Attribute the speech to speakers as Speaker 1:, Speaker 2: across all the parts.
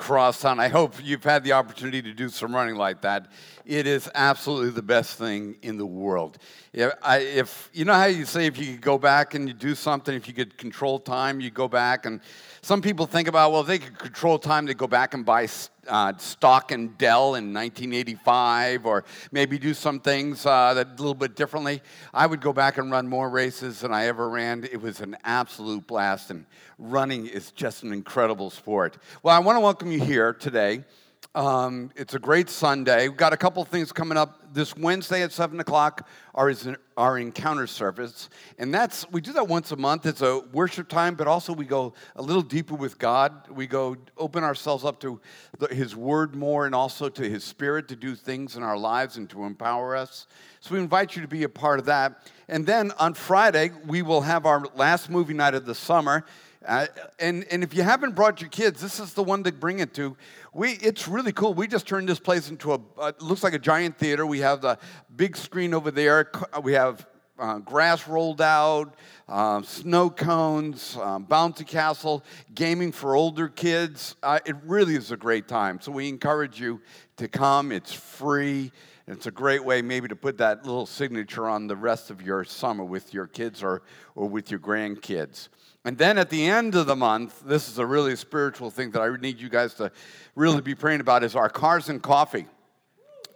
Speaker 1: Crosstown. I hope you've had the opportunity to do some running like that. It is absolutely the best thing in the world. If, I, if you know how you say if you could go back and you do something, if you could control time, you go back and some people think about, well, if they could control time, they go back and buy uh, stock in Dell in 1985, or maybe do some things uh, that a little bit differently. I would go back and run more races than I ever ran. It was an absolute blast, and running is just an incredible sport. Well, I want to welcome you here today. Um, it's a great Sunday. We've got a couple things coming up this Wednesday at 7 o'clock, our, our encounter service. And that's, we do that once a month. It's a worship time, but also we go a little deeper with God. We go open ourselves up to the, His Word more and also to His Spirit to do things in our lives and to empower us. So we invite you to be a part of that. And then on Friday, we will have our last movie night of the summer. Uh, and, and if you haven't brought your kids, this is the one to bring it to. We, it's really cool. We just turned this place into a, uh, looks like a giant theater. We have the big screen over there. We have uh, grass rolled out, uh, snow cones, um, bouncy castle, gaming for older kids. Uh, it really is a great time. So we encourage you to come. It's free. It's a great way maybe to put that little signature on the rest of your summer with your kids or, or with your grandkids. And then at the end of the month, this is a really spiritual thing that I need you guys to really be praying about is our cars and coffee.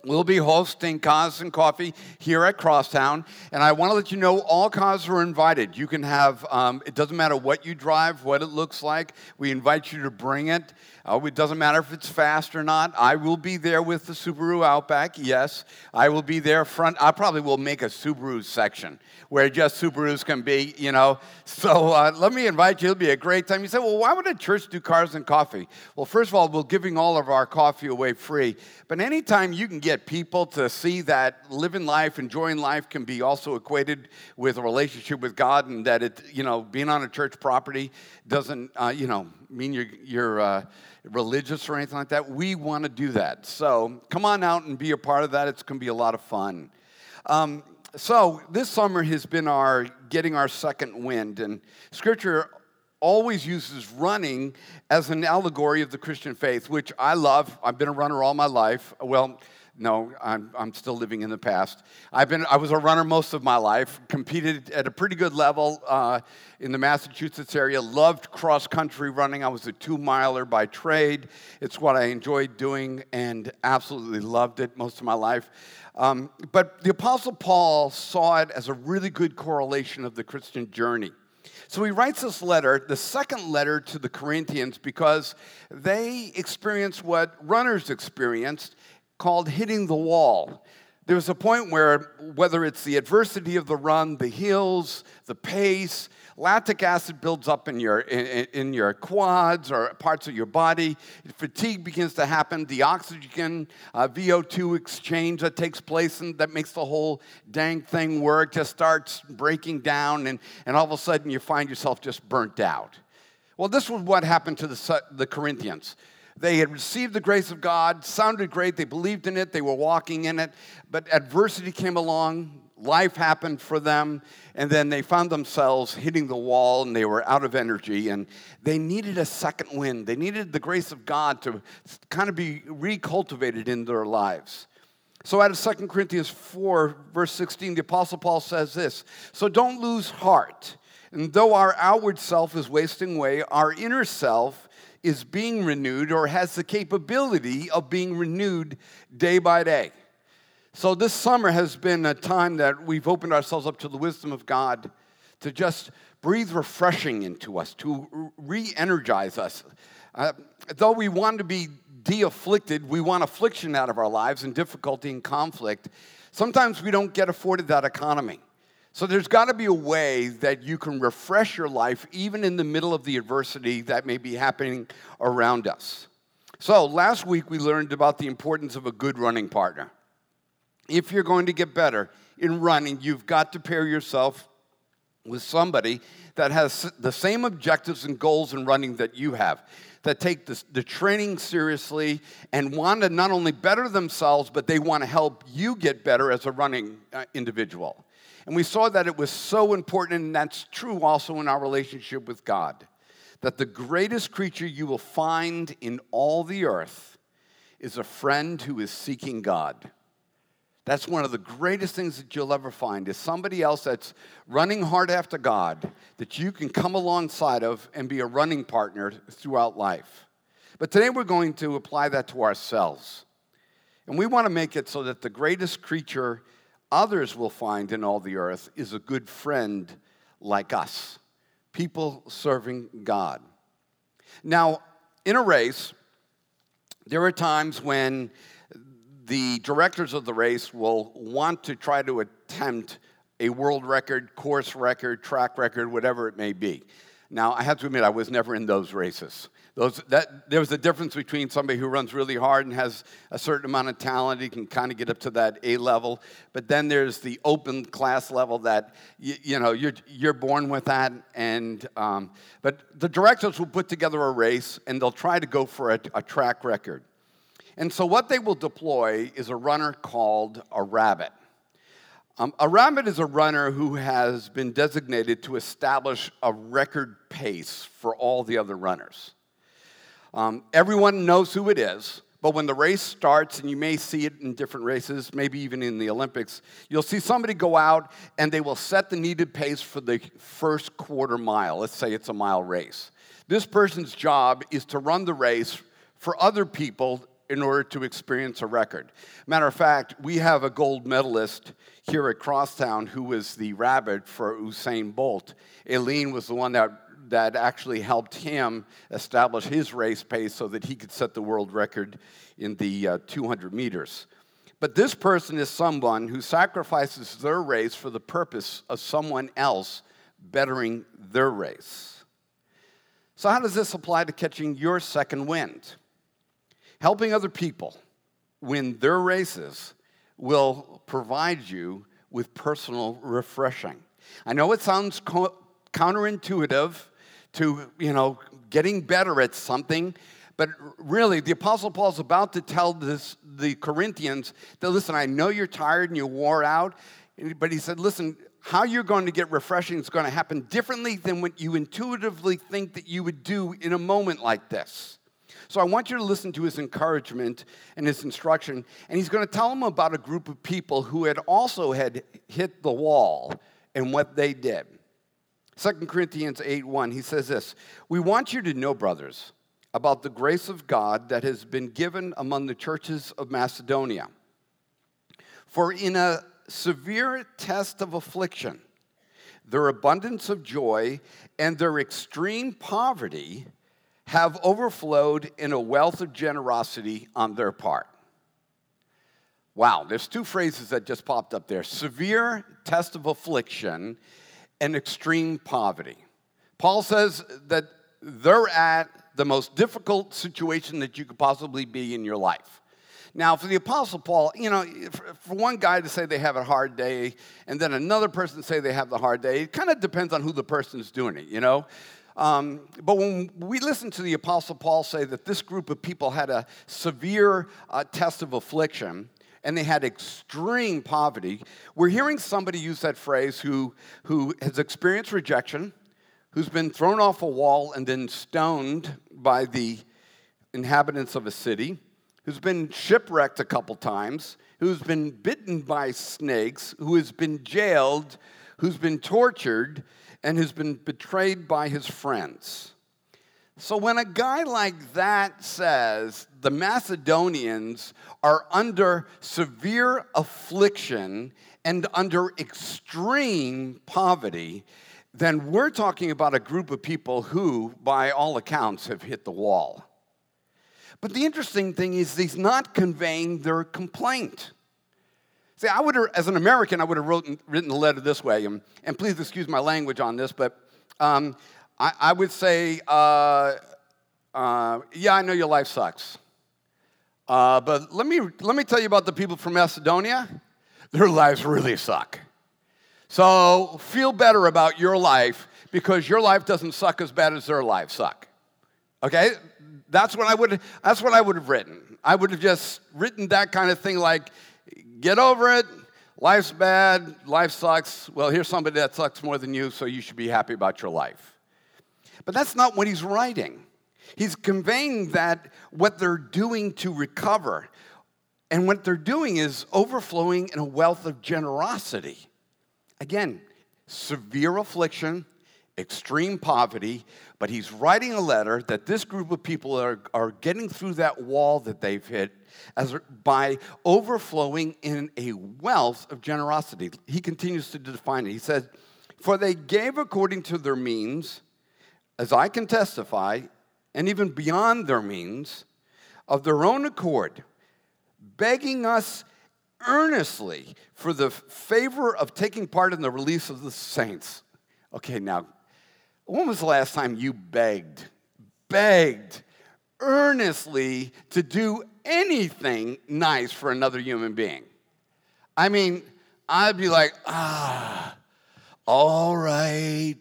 Speaker 1: We'll be hosting Cars and Coffee here at Crosstown, and I want to let you know all cars are invited. You can have, um, it doesn't matter what you drive, what it looks like, we invite you to bring it. Uh, it doesn't matter if it's fast or not. I will be there with the Subaru Outback. Yes, I will be there front. I probably will make a Subaru section where just Subarus can be, you know. So uh, let me invite you. It'll be a great time. You say, well, why would a church do cars and coffee? Well, first of all, we're giving all of our coffee away free. But anytime you can get people to see that living life, enjoying life can be also equated with a relationship with God and that it, you know, being on a church property doesn't, uh, you know, mean you're, you're uh, religious or anything like that. We want to do that. So come on out and be a part of that. It's going to be a lot of fun. Um, so this summer has been our getting our second wind, and Scripture always uses running as an allegory of the Christian faith, which I love. I've been a runner all my life. Well, no, I'm, I'm still living in the past. I've been, I was a runner most of my life, competed at a pretty good level uh, in the Massachusetts area, loved cross country running. I was a two miler by trade. It's what I enjoyed doing and absolutely loved it most of my life. Um, but the Apostle Paul saw it as a really good correlation of the Christian journey. So he writes this letter, the second letter to the Corinthians, because they experienced what runners experienced called hitting the wall. There was a point where, whether it's the adversity of the run, the hills, the pace, lactic acid builds up in your, in, in, your quads or parts of your body. Fatigue begins to happen. The oxygen uh, VO2 exchange that takes place and that makes the whole dang thing work just starts breaking down, and, and all of a sudden you find yourself just burnt out. Well, this was what happened to the, the Corinthians. They had received the grace of God, sounded great, they believed in it, they were walking in it, but adversity came along, life happened for them, and then they found themselves hitting the wall and they were out of energy and they needed a second wind. They needed the grace of God to kind of be recultivated in their lives. So out of 2 Corinthians 4, verse 16, the Apostle Paul says this So don't lose heart. And though our outward self is wasting away, our inner self is being renewed or has the capability of being renewed day by day. So, this summer has been a time that we've opened ourselves up to the wisdom of God to just breathe refreshing into us, to re energize us. Uh, though we want to be de afflicted, we want affliction out of our lives and difficulty and conflict. Sometimes we don't get afforded that economy. So there's got to be a way that you can refresh your life even in the middle of the adversity that may be happening around us. So last week we learned about the importance of a good running partner. If you're going to get better in running, you've got to pair yourself with somebody that has the same objectives and goals in running that you have, that take the, the training seriously and want to not only better themselves, but they want to help you get better as a running uh, individual. And we saw that it was so important, and that's true also in our relationship with God. that the greatest creature you will find in all the earth is a friend who is seeking God. That's one of the greatest things that you'll ever find is somebody else that's running hard after God that you can come alongside of and be a running partner throughout life. But today we're going to apply that to ourselves. And we want to make it so that the greatest creature others will find in all the earth is a good friend like us, people serving God. Now, in a race, there are times when the directors of the race will want to try to attempt a world record, course record, track record, whatever it may be. Now, I have to admit, I was never in those races. Those, that, there's a difference between somebody who runs really hard and has a certain amount of talent. He can kind of get up to that A level. But then there's the open class level that, you, you know, you're, you're born with that. And, um, but the directors will put together a race and they'll try to go for a, a track record. And so, what they will deploy is a runner called a rabbit. Um, a rabbit is a runner who has been designated to establish a record pace for all the other runners. Um, everyone knows who it is, but when the race starts, and you may see it in different races, maybe even in the Olympics, you'll see somebody go out and they will set the needed pace for the first quarter mile. Let's say it's a mile race. This person's job is to run the race for other people in order to experience a record. Matter of fact, we have a gold medalist here at Crosstown who was the rabbit for Usain Bolt. Aileen was the one that, that actually helped him establish his race pace so that he could set the world record in the uh, 200 meters. But this person is someone who sacrifices their race for the purpose of someone else bettering their race. So, how does this apply to catching your second wind? Helping other people win their races will provide you with personal refreshing. I know it sounds co- counterintuitive to, you know, getting better at something, but really, the Apostle Paul's about to tell this, the Corinthians that, listen, I know you're tired and you're wore out, but he said, listen, how you're going to get refreshing is going to happen differently than what you intuitively think that you would do in a moment like this. So I want you to listen to his encouragement and his instruction. And he's going to tell them about a group of people who had also had hit the wall and what they did. 2 Corinthians 8 1, he says this We want you to know, brothers, about the grace of God that has been given among the churches of Macedonia. For in a severe test of affliction, their abundance of joy and their extreme poverty have overflowed in a wealth of generosity on their part. Wow, there's two phrases that just popped up there severe test of affliction and extreme poverty. Paul says that they're at the most difficult situation that you could possibly be in your life. Now, for the Apostle Paul, you know, for one guy to say they have a hard day and then another person say they have the hard day, it kind of depends on who the person is doing it, you know? Um, but when we listen to the Apostle Paul say that this group of people had a severe uh, test of affliction and they had extreme poverty, we're hearing somebody use that phrase who, who has experienced rejection, who's been thrown off a wall and then stoned by the inhabitants of a city, who's been shipwrecked a couple times, who's been bitten by snakes, who has been jailed, who's been tortured and who's been betrayed by his friends. So when a guy like that says the Macedonians are under severe affliction and under extreme poverty, then we're talking about a group of people who, by all accounts, have hit the wall. But the interesting thing is, he's not conveying their complaint. See, I would as an American, I would have written, written the letter this way, and, and please excuse my language on this, but um, I, I, would say, uh, uh, yeah, I know your life sucks. Uh, but let me, let me tell you about the people from Macedonia. Their lives really suck. So feel better about your life because your life doesn't suck as bad as their lives suck. Okay? That's what I would that's what I would have written. I would have just written that kind of thing like get over it. Life's bad. Life sucks. Well, here's somebody that sucks more than you, so you should be happy about your life. But that's not what he's writing. He's conveying that what they're doing to recover, and what they're doing is overflowing in a wealth of generosity. Again, severe affliction, extreme poverty, but he's writing a letter that this group of people are, are getting through that wall that they've hit as, by overflowing in a wealth of generosity. He continues to define it. He says, For they gave according to their means, as I can testify, and even beyond their means, of their own accord, begging us earnestly for the favor of taking part in the release of the saints. Okay, now, when was the last time you begged, begged earnestly to do anything nice for another human being? I mean, I'd be like, ah, all right,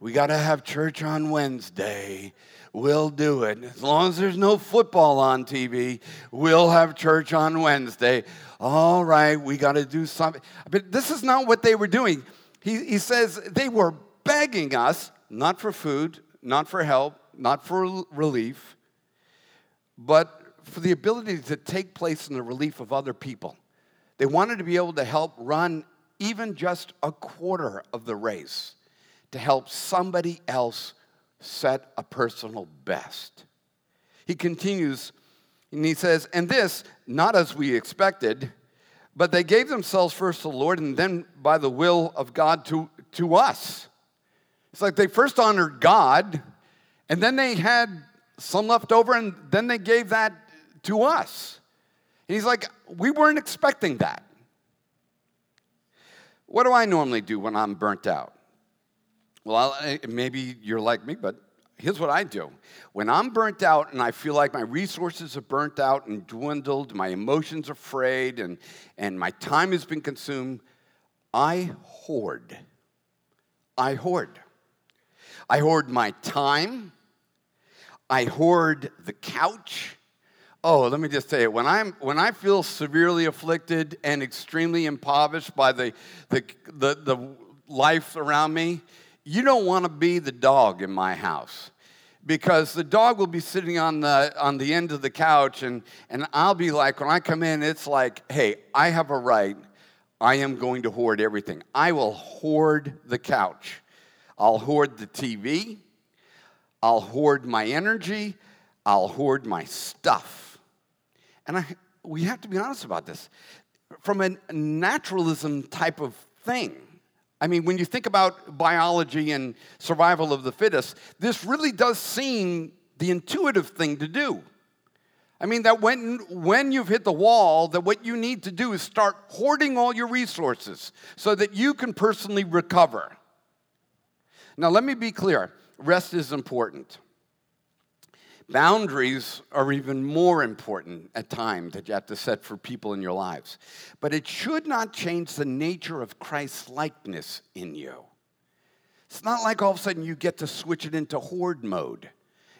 Speaker 1: we got to have church on Wednesday. We'll do it. As long as there's no football on TV, we'll have church on Wednesday. All right, we got to do something. But this is not what they were doing. He, he says they were begging us, not for food, not for help, not for relief, but for the ability to take place in the relief of other people. They wanted to be able to help run even just a quarter of the race to help somebody else set a personal best. He continues and he says, And this, not as we expected, but they gave themselves first to the Lord and then by the will of God to, to us. It's like they first honored God and then they had some left over and then they gave that to us. And he's like, We weren't expecting that. What do I normally do when I'm burnt out? Well, I'll, maybe you're like me, but here's what I do. When I'm burnt out and I feel like my resources are burnt out and dwindled, my emotions are frayed, and, and my time has been consumed, I hoard. I hoard. I hoard my time. I hoard the couch. Oh, let me just say it. When, I'm, when I feel severely afflicted and extremely impoverished by the, the, the, the life around me, you don't want to be the dog in my house because the dog will be sitting on the on the end of the couch and and I'll be like when I come in it's like hey I have a right. I am going to hoard everything. I will hoard the couch. I'll hoard the TV I'll hoard my energy. I'll hoard my stuff. And I we have to be honest about this. From a naturalism type of thing I mean, when you think about biology and survival of the fittest, this really does seem the intuitive thing to do. I mean, that when, when you've hit the wall, that what you need to do is start hoarding all your resources so that you can personally recover. Now, let me be clear rest is important. Boundaries are even more important at times that you have to set for people in your lives. But it should not change the nature of Christ's likeness in you. It's not like all of a sudden you get to switch it into hoard mode.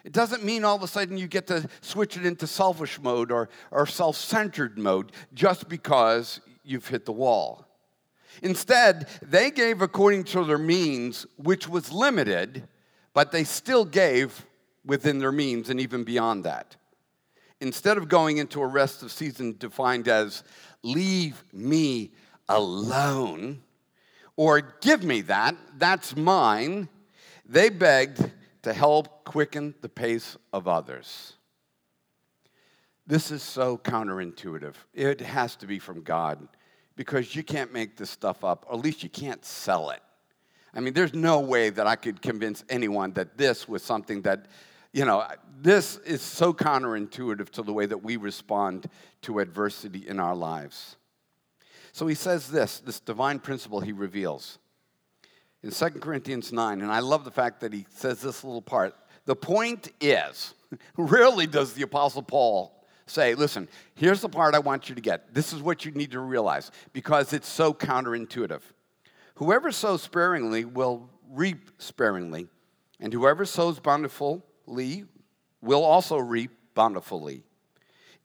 Speaker 1: It doesn't mean all of a sudden you get to switch it into selfish mode or, or self centered mode just because you've hit the wall. Instead, they gave according to their means, which was limited, but they still gave within their means and even beyond that. Instead of going into a rest of season defined as leave me alone or give me that, that's mine, they begged to help quicken the pace of others. This is so counterintuitive. It has to be from God because you can't make this stuff up, or at least you can't sell it. I mean, there's no way that I could convince anyone that this was something that you know, this is so counterintuitive to the way that we respond to adversity in our lives. So he says this, this divine principle he reveals in 2 Corinthians 9, and I love the fact that he says this little part. The point is, rarely does the Apostle Paul say, listen, here's the part I want you to get. This is what you need to realize because it's so counterintuitive. Whoever sows sparingly will reap sparingly, and whoever sows bountiful will also reap bountifully.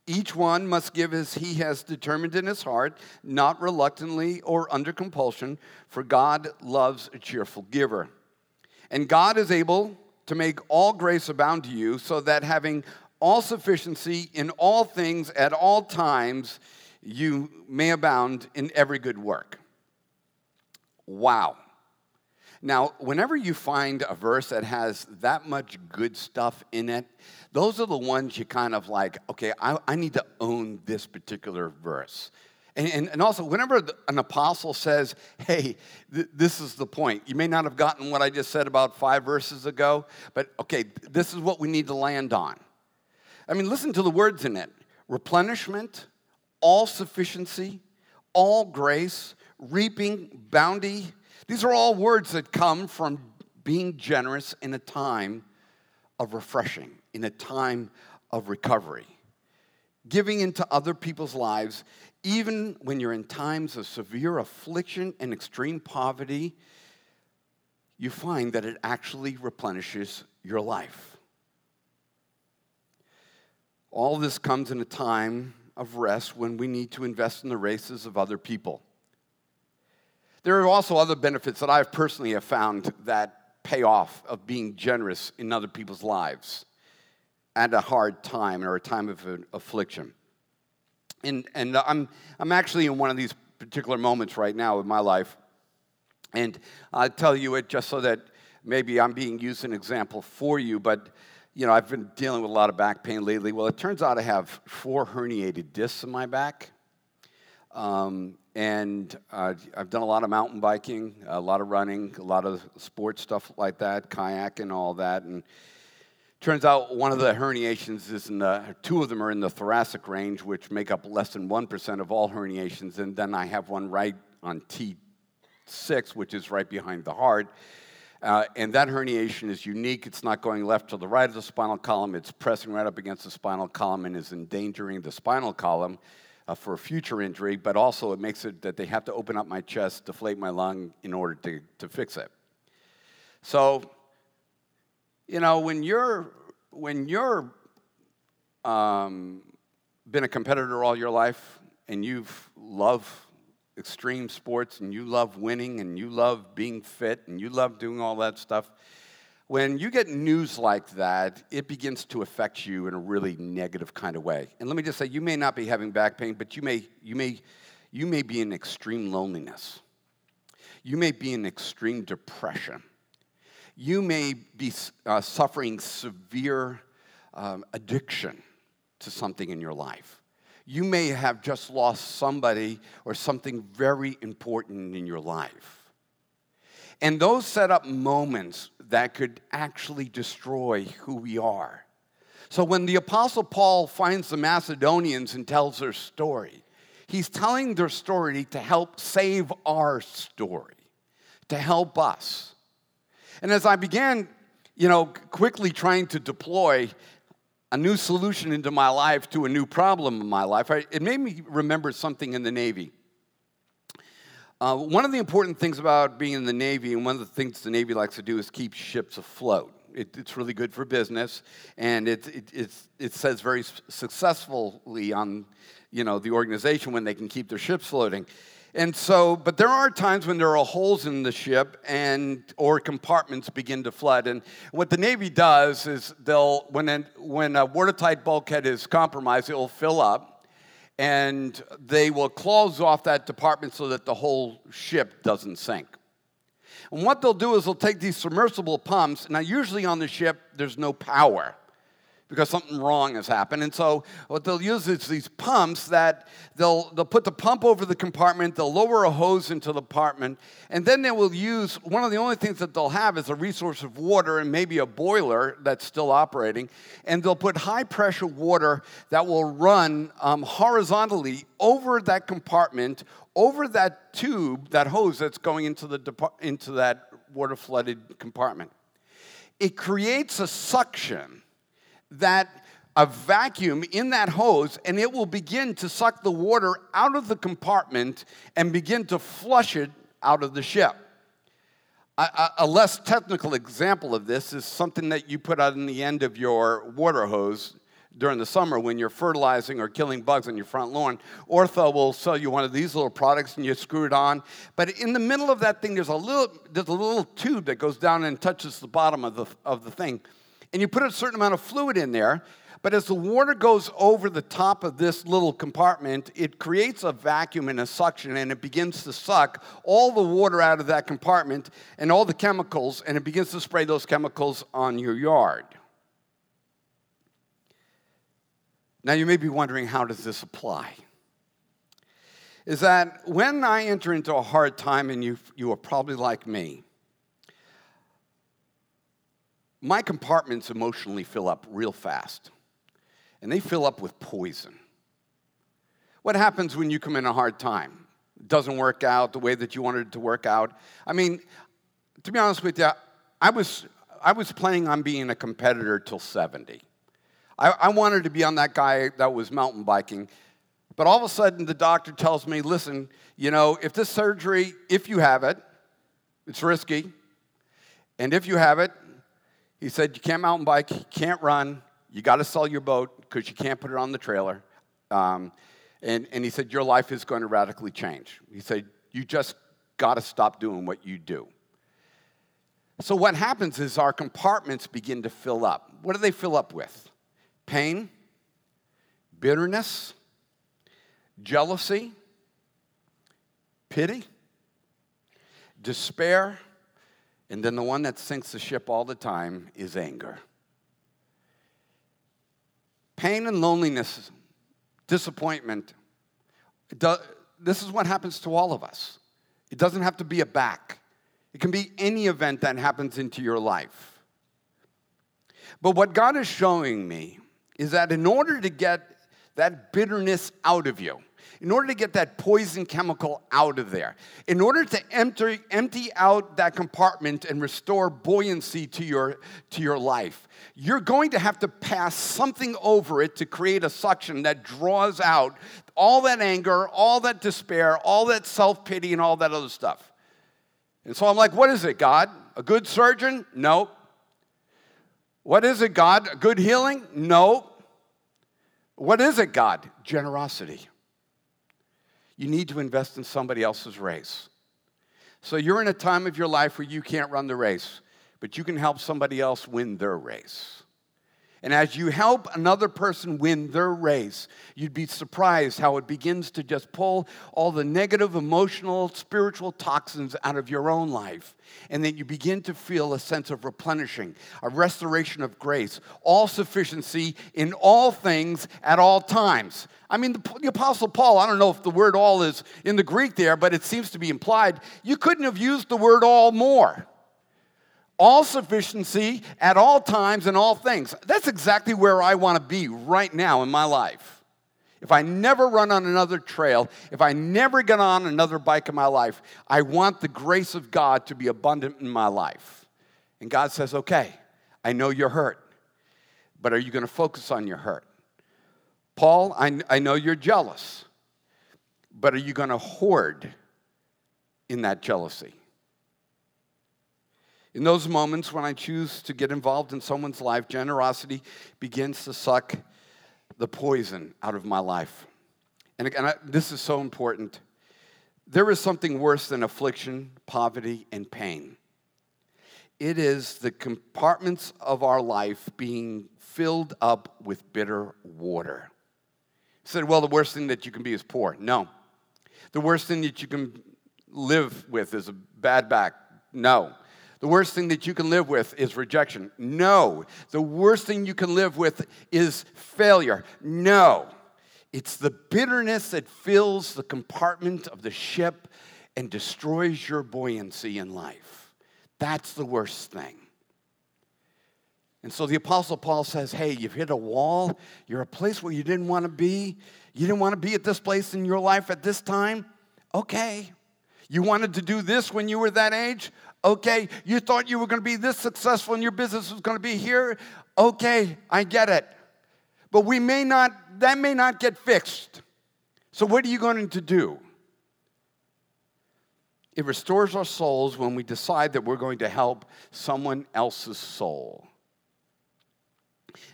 Speaker 1: Each one must give as he has determined in his heart, not reluctantly or under compulsion, for God loves a cheerful giver. And God is able to make all grace abound to you, so that having all sufficiency in all things at all times, you may abound in every good work. Wow. Now, whenever you find a verse that has that much good stuff in it, those are the ones you kind of like, okay, I, I need to own this particular verse. And, and, and also, whenever an apostle says, hey, th- this is the point, you may not have gotten what I just said about five verses ago, but okay, this is what we need to land on. I mean, listen to the words in it replenishment, all sufficiency, all grace, reaping, bounty. These are all words that come from being generous in a time of refreshing, in a time of recovery. Giving into other people's lives, even when you're in times of severe affliction and extreme poverty, you find that it actually replenishes your life. All this comes in a time of rest when we need to invest in the races of other people. There are also other benefits that I've personally have found that pay off of being generous in other people's lives at a hard time or a time of affliction. And, and I'm, I'm actually in one of these particular moments right now in my life. And I'll tell you it just so that maybe I'm being used an example for you, but you know, I've been dealing with a lot of back pain lately. Well, it turns out I have four herniated discs in my back. Um, and uh, I've done a lot of mountain biking, a lot of running, a lot of sports stuff like that, kayak and all that. And turns out one of the herniations is in the, two of them are in the thoracic range, which make up less than 1% of all herniations. And then I have one right on T6, which is right behind the heart. Uh, and that herniation is unique. It's not going left to the right of the spinal column. It's pressing right up against the spinal column and is endangering the spinal column uh, for future injury, but also it makes it that they have to open up my chest, deflate my lung in order to, to fix it. So, you know, when you're, when you're um, been a competitor all your life and you've extreme sports and you love winning and you love being fit and you love doing all that stuff, when you get news like that, it begins to affect you in a really negative kind of way. And let me just say, you may not be having back pain, but you may, you may, you may be in extreme loneliness. You may be in extreme depression. You may be uh, suffering severe um, addiction to something in your life you may have just lost somebody or something very important in your life. And those set up moments that could actually destroy who we are. So when the Apostle Paul finds the Macedonians and tells their story, he's telling their story to help save our story, to help us. And as I began, you know, quickly trying to deploy a new solution into my life to a new problem in my life. It made me remember something in the Navy. Uh, one of the important things about being in the Navy, and one of the things the Navy likes to do, is keep ships afloat. It, it's really good for business, and it, it, it says very successfully on you know, the organization when they can keep their ships floating. And so, but there are times when there are holes in the ship and or compartments begin to flood. And what the Navy does is they'll when an, when a watertight bulkhead is compromised, it will fill up, and they will close off that department so that the whole ship doesn't sink. And what they'll do is they'll take these submersible pumps. Now, usually on the ship, there's no power because something wrong has happened. And so what they'll use is these pumps that they'll, they'll put the pump over the compartment, they'll lower a hose into the compartment, and then they will use one of the only things that they'll have is a resource of water and maybe a boiler that's still operating. And they'll put high pressure water that will run um, horizontally over that compartment, over that tube, that hose that's going into, the, into that water flooded compartment. It creates a suction that a vacuum in that hose and it will begin to suck the water out of the compartment and begin to flush it out of the ship. A, a, less technical example of this is something that you put out on the end of your water hose during the summer when you're fertilizing or killing bugs on your front lawn. Ortho will sell you one of these little products and you screw it on. But in the middle of that thing, there's a little, there's a little tube that goes down and touches the bottom of the, of the thing. And you put a certain amount of fluid in there. But as the water goes over the top of this little compartment, it creates a vacuum and a suction, and it begins to suck all the water out of that compartment and all the chemicals, and it begins to spray those chemicals on your yard. Now, you may be wondering, how does this apply? Is that when I enter into a hard time, and you, you are probably like me, my compartments emotionally fill up real fast, and they fill up with poison. What happens when you come in a hard time? It doesn't work out the way that you wanted it to work out. I mean, to be honest with you, I was, I was planning on being a competitor till 70. I, I wanted to be on that guy that was mountain biking. But all of a sudden, the doctor tells me, listen, you know, if this surgery, if you have it, it's risky. And if you have it, he said, you can't mountain bike, you can't run, you got to sell your boat because you can't put it on the trailer. Um, and, and he said, your life is going to radically change. He said, you just got to stop doing what you do. So, what happens is our compartments begin to fill up. What do they fill up with? pain, bitterness, jealousy, pity, despair, and then the one that sinks the ship all the time is anger. Pain and loneliness, disappointment, this is what happens to all of us. It doesn't have to be a back, it can be any event that happens into your life. But what God is showing me is that in order to get that bitterness out of you, in order to get that poison chemical out of there, in order to empty, empty out that compartment and restore buoyancy to your, to your life, you're going to have to pass something over it to create a suction that draws out all that anger, all that despair, all that self pity, and all that other stuff. And so I'm like, what is it, God? A good surgeon? No. What is it, God? A good healing? No. What is it, God? Generosity. You need to invest in somebody else's race. So you're in a time of your life where you can't run the race, but you can help somebody else win their race. And as you help another person win their race, you'd be surprised how it begins to just pull all the negative, emotional, spiritual toxins out of your own life. And then you begin to feel a sense of replenishing, a restoration of grace, all sufficiency in all things at all times. I mean, the, the, Apostle Paul, I don't know if the word all is in the Greek there, but it seems to be implied. You couldn't have used the word all more all sufficiency at all times and all things. That's exactly where I want to be right now in my life. If I never run on another trail, if I never get on another bike in my life, I want the grace of God to be abundant in my life. And God says, okay, I know you're hurt, but are you going to focus on your hurt? Paul, I, I know you're jealous, but are you going to hoard in that jealousy? In those moments when I choose to get involved in someone's life, generosity begins to suck the poison out of my life. And again, I, this is so important. There is something worse than affliction, poverty, and pain. It is the compartments of our life being filled up with bitter water. You said, well, the worst thing that you can be is poor. No. The worst thing that you can live with is a bad back. No. The worst thing that you can live with is rejection. No. The worst thing you can live with is failure. No. It's the bitterness that fills the compartment of the ship and destroys your buoyancy in life. That's the worst thing. And so the Apostle Paul says, Hey, you've hit a wall. You're a place where you didn't want to be. You didn't want to be at this place in your life at this time. Okay. You wanted to do this when you were that age? Okay, you thought you were going to be this successful and your business was going to be here. Okay, I get it. But we may not, that may not get fixed. So, what are you going to do? It restores our souls when we decide that we're going to help someone else's soul.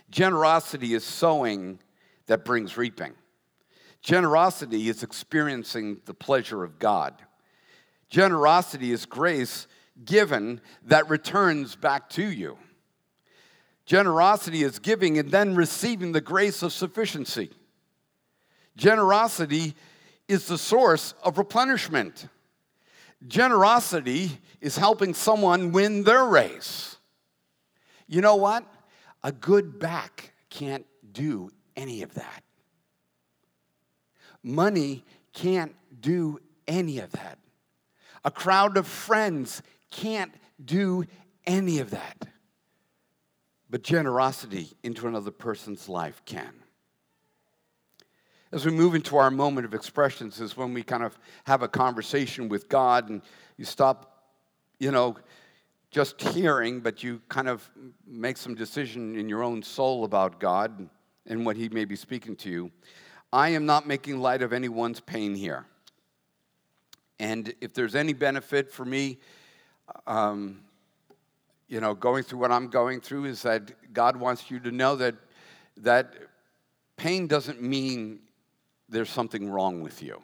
Speaker 1: Generosity is sowing that brings reaping. Generosity is experiencing the pleasure of God. Generosity is grace given that returns back to you. Generosity is giving and then receiving the grace of sufficiency. Generosity is the source of replenishment. Generosity is helping someone win their race. You know what? A good back can't do any of that. Money can't do any of that. A crowd of friends can't do any of that. But generosity into another person's life can. As we move into our moment of expressions, is when we kind of have a conversation with God and you stop, you know, just hearing, but you kind of make some decision in your own soul about God and what He may be speaking to you. I am not making light of anyone's pain here. And if there's any benefit for me, um, you know, going through what I'm going through, is that God wants you to know that that pain doesn't mean there's something wrong with you.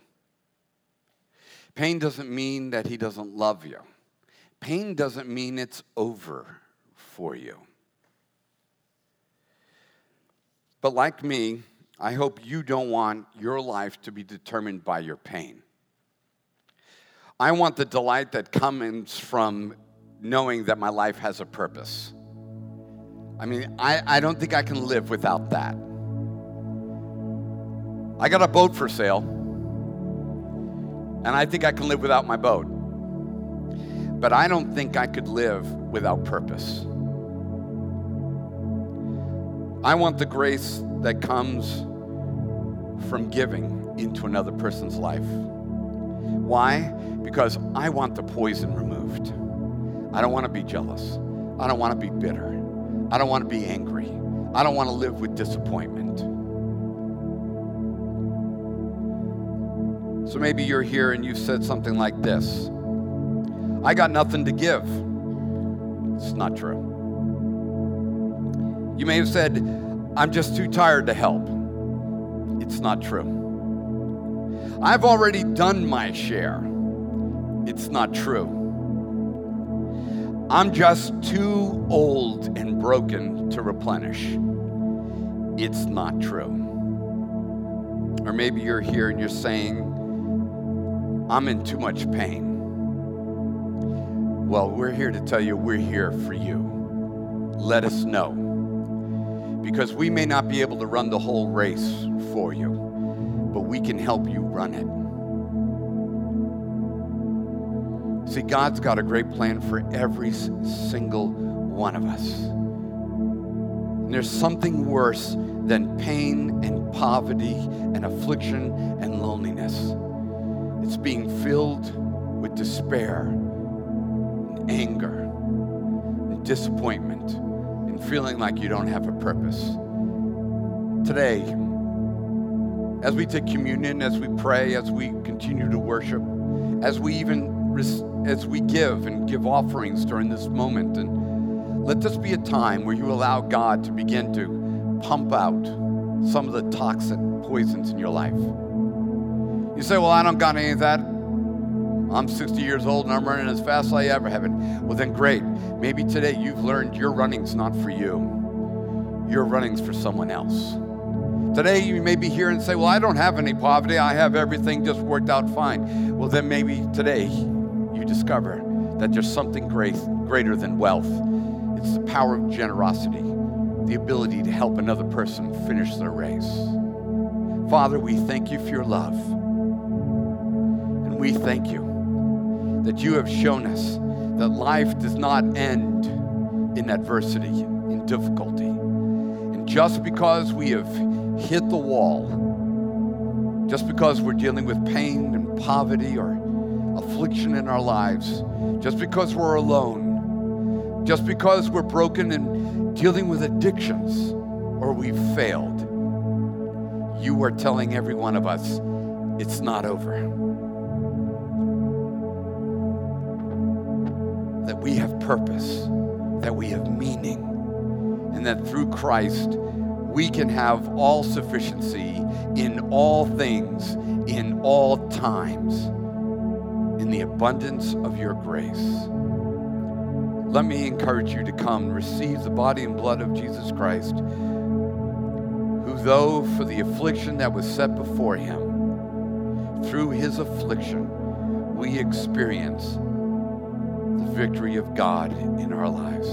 Speaker 1: Pain doesn't mean that He doesn't love you. Pain doesn't mean it's over for you. But like me, I hope you don't want your life to be determined by your pain. I want the delight that comes from knowing that my life has a purpose. I mean, I, I don't think I can live without that. I got a boat for sale, and I think I can live without my boat. But I don't think I could live without purpose. I want the grace that comes from giving into another person's life. Why? Because I want the poison removed. I don't want to be jealous. I don't want to be bitter. I don't want to be angry. I don't want to live with disappointment. So maybe you're here and you've said something like this I got nothing to give. It's not true. You may have said, I'm just too tired to help. It's not true. I've already done my share. It's not true. I'm just too old and broken to replenish. It's not true. Or maybe you're here and you're saying, I'm in too much pain. Well, we're here to tell you we're here for you. Let us know because we may not be able to run the whole race for you, but we can help you run it. See, God's got a great plan for every single one of us. And there's something worse than pain and poverty and affliction and loneliness. It's being filled with despair and anger and disappointment and feeling like you don't have a purpose. Today, as we take communion, as we pray, as we continue to worship, as we even as we give and give offerings during this moment, and let this be a time where you allow God to begin to pump out some of the toxic poisons in your life. You say, Well, I don't got any of that. I'm 60 years old and I'm running as fast as I ever have been. Well, then great. Maybe today you've learned your running's not for you, your running's for someone else. Today you may be here and say, Well, I don't have any poverty. I have everything just worked out fine. Well, then maybe today you discover that there's something great, greater than wealth. It's the power of generosity, the ability to help another person finish their race. Father, we thank you for your love. And we thank you that you have shown us that life does not end in adversity, in difficulty. And just because we have hit the wall, just because we're dealing with pain and poverty or affliction in our lives, just because we're alone, just because we're broken and dealing with addictions or we've failed, you are telling every one of us it's not over. that we have purpose, that we have meaning, and that through Christ we can have all sufficiency in all things, in all times, in the abundance of your grace. Let me encourage you to come receive the body and blood of Jesus Christ, who, though for the affliction that was set before him, through his affliction, we experience the victory of God in our lives.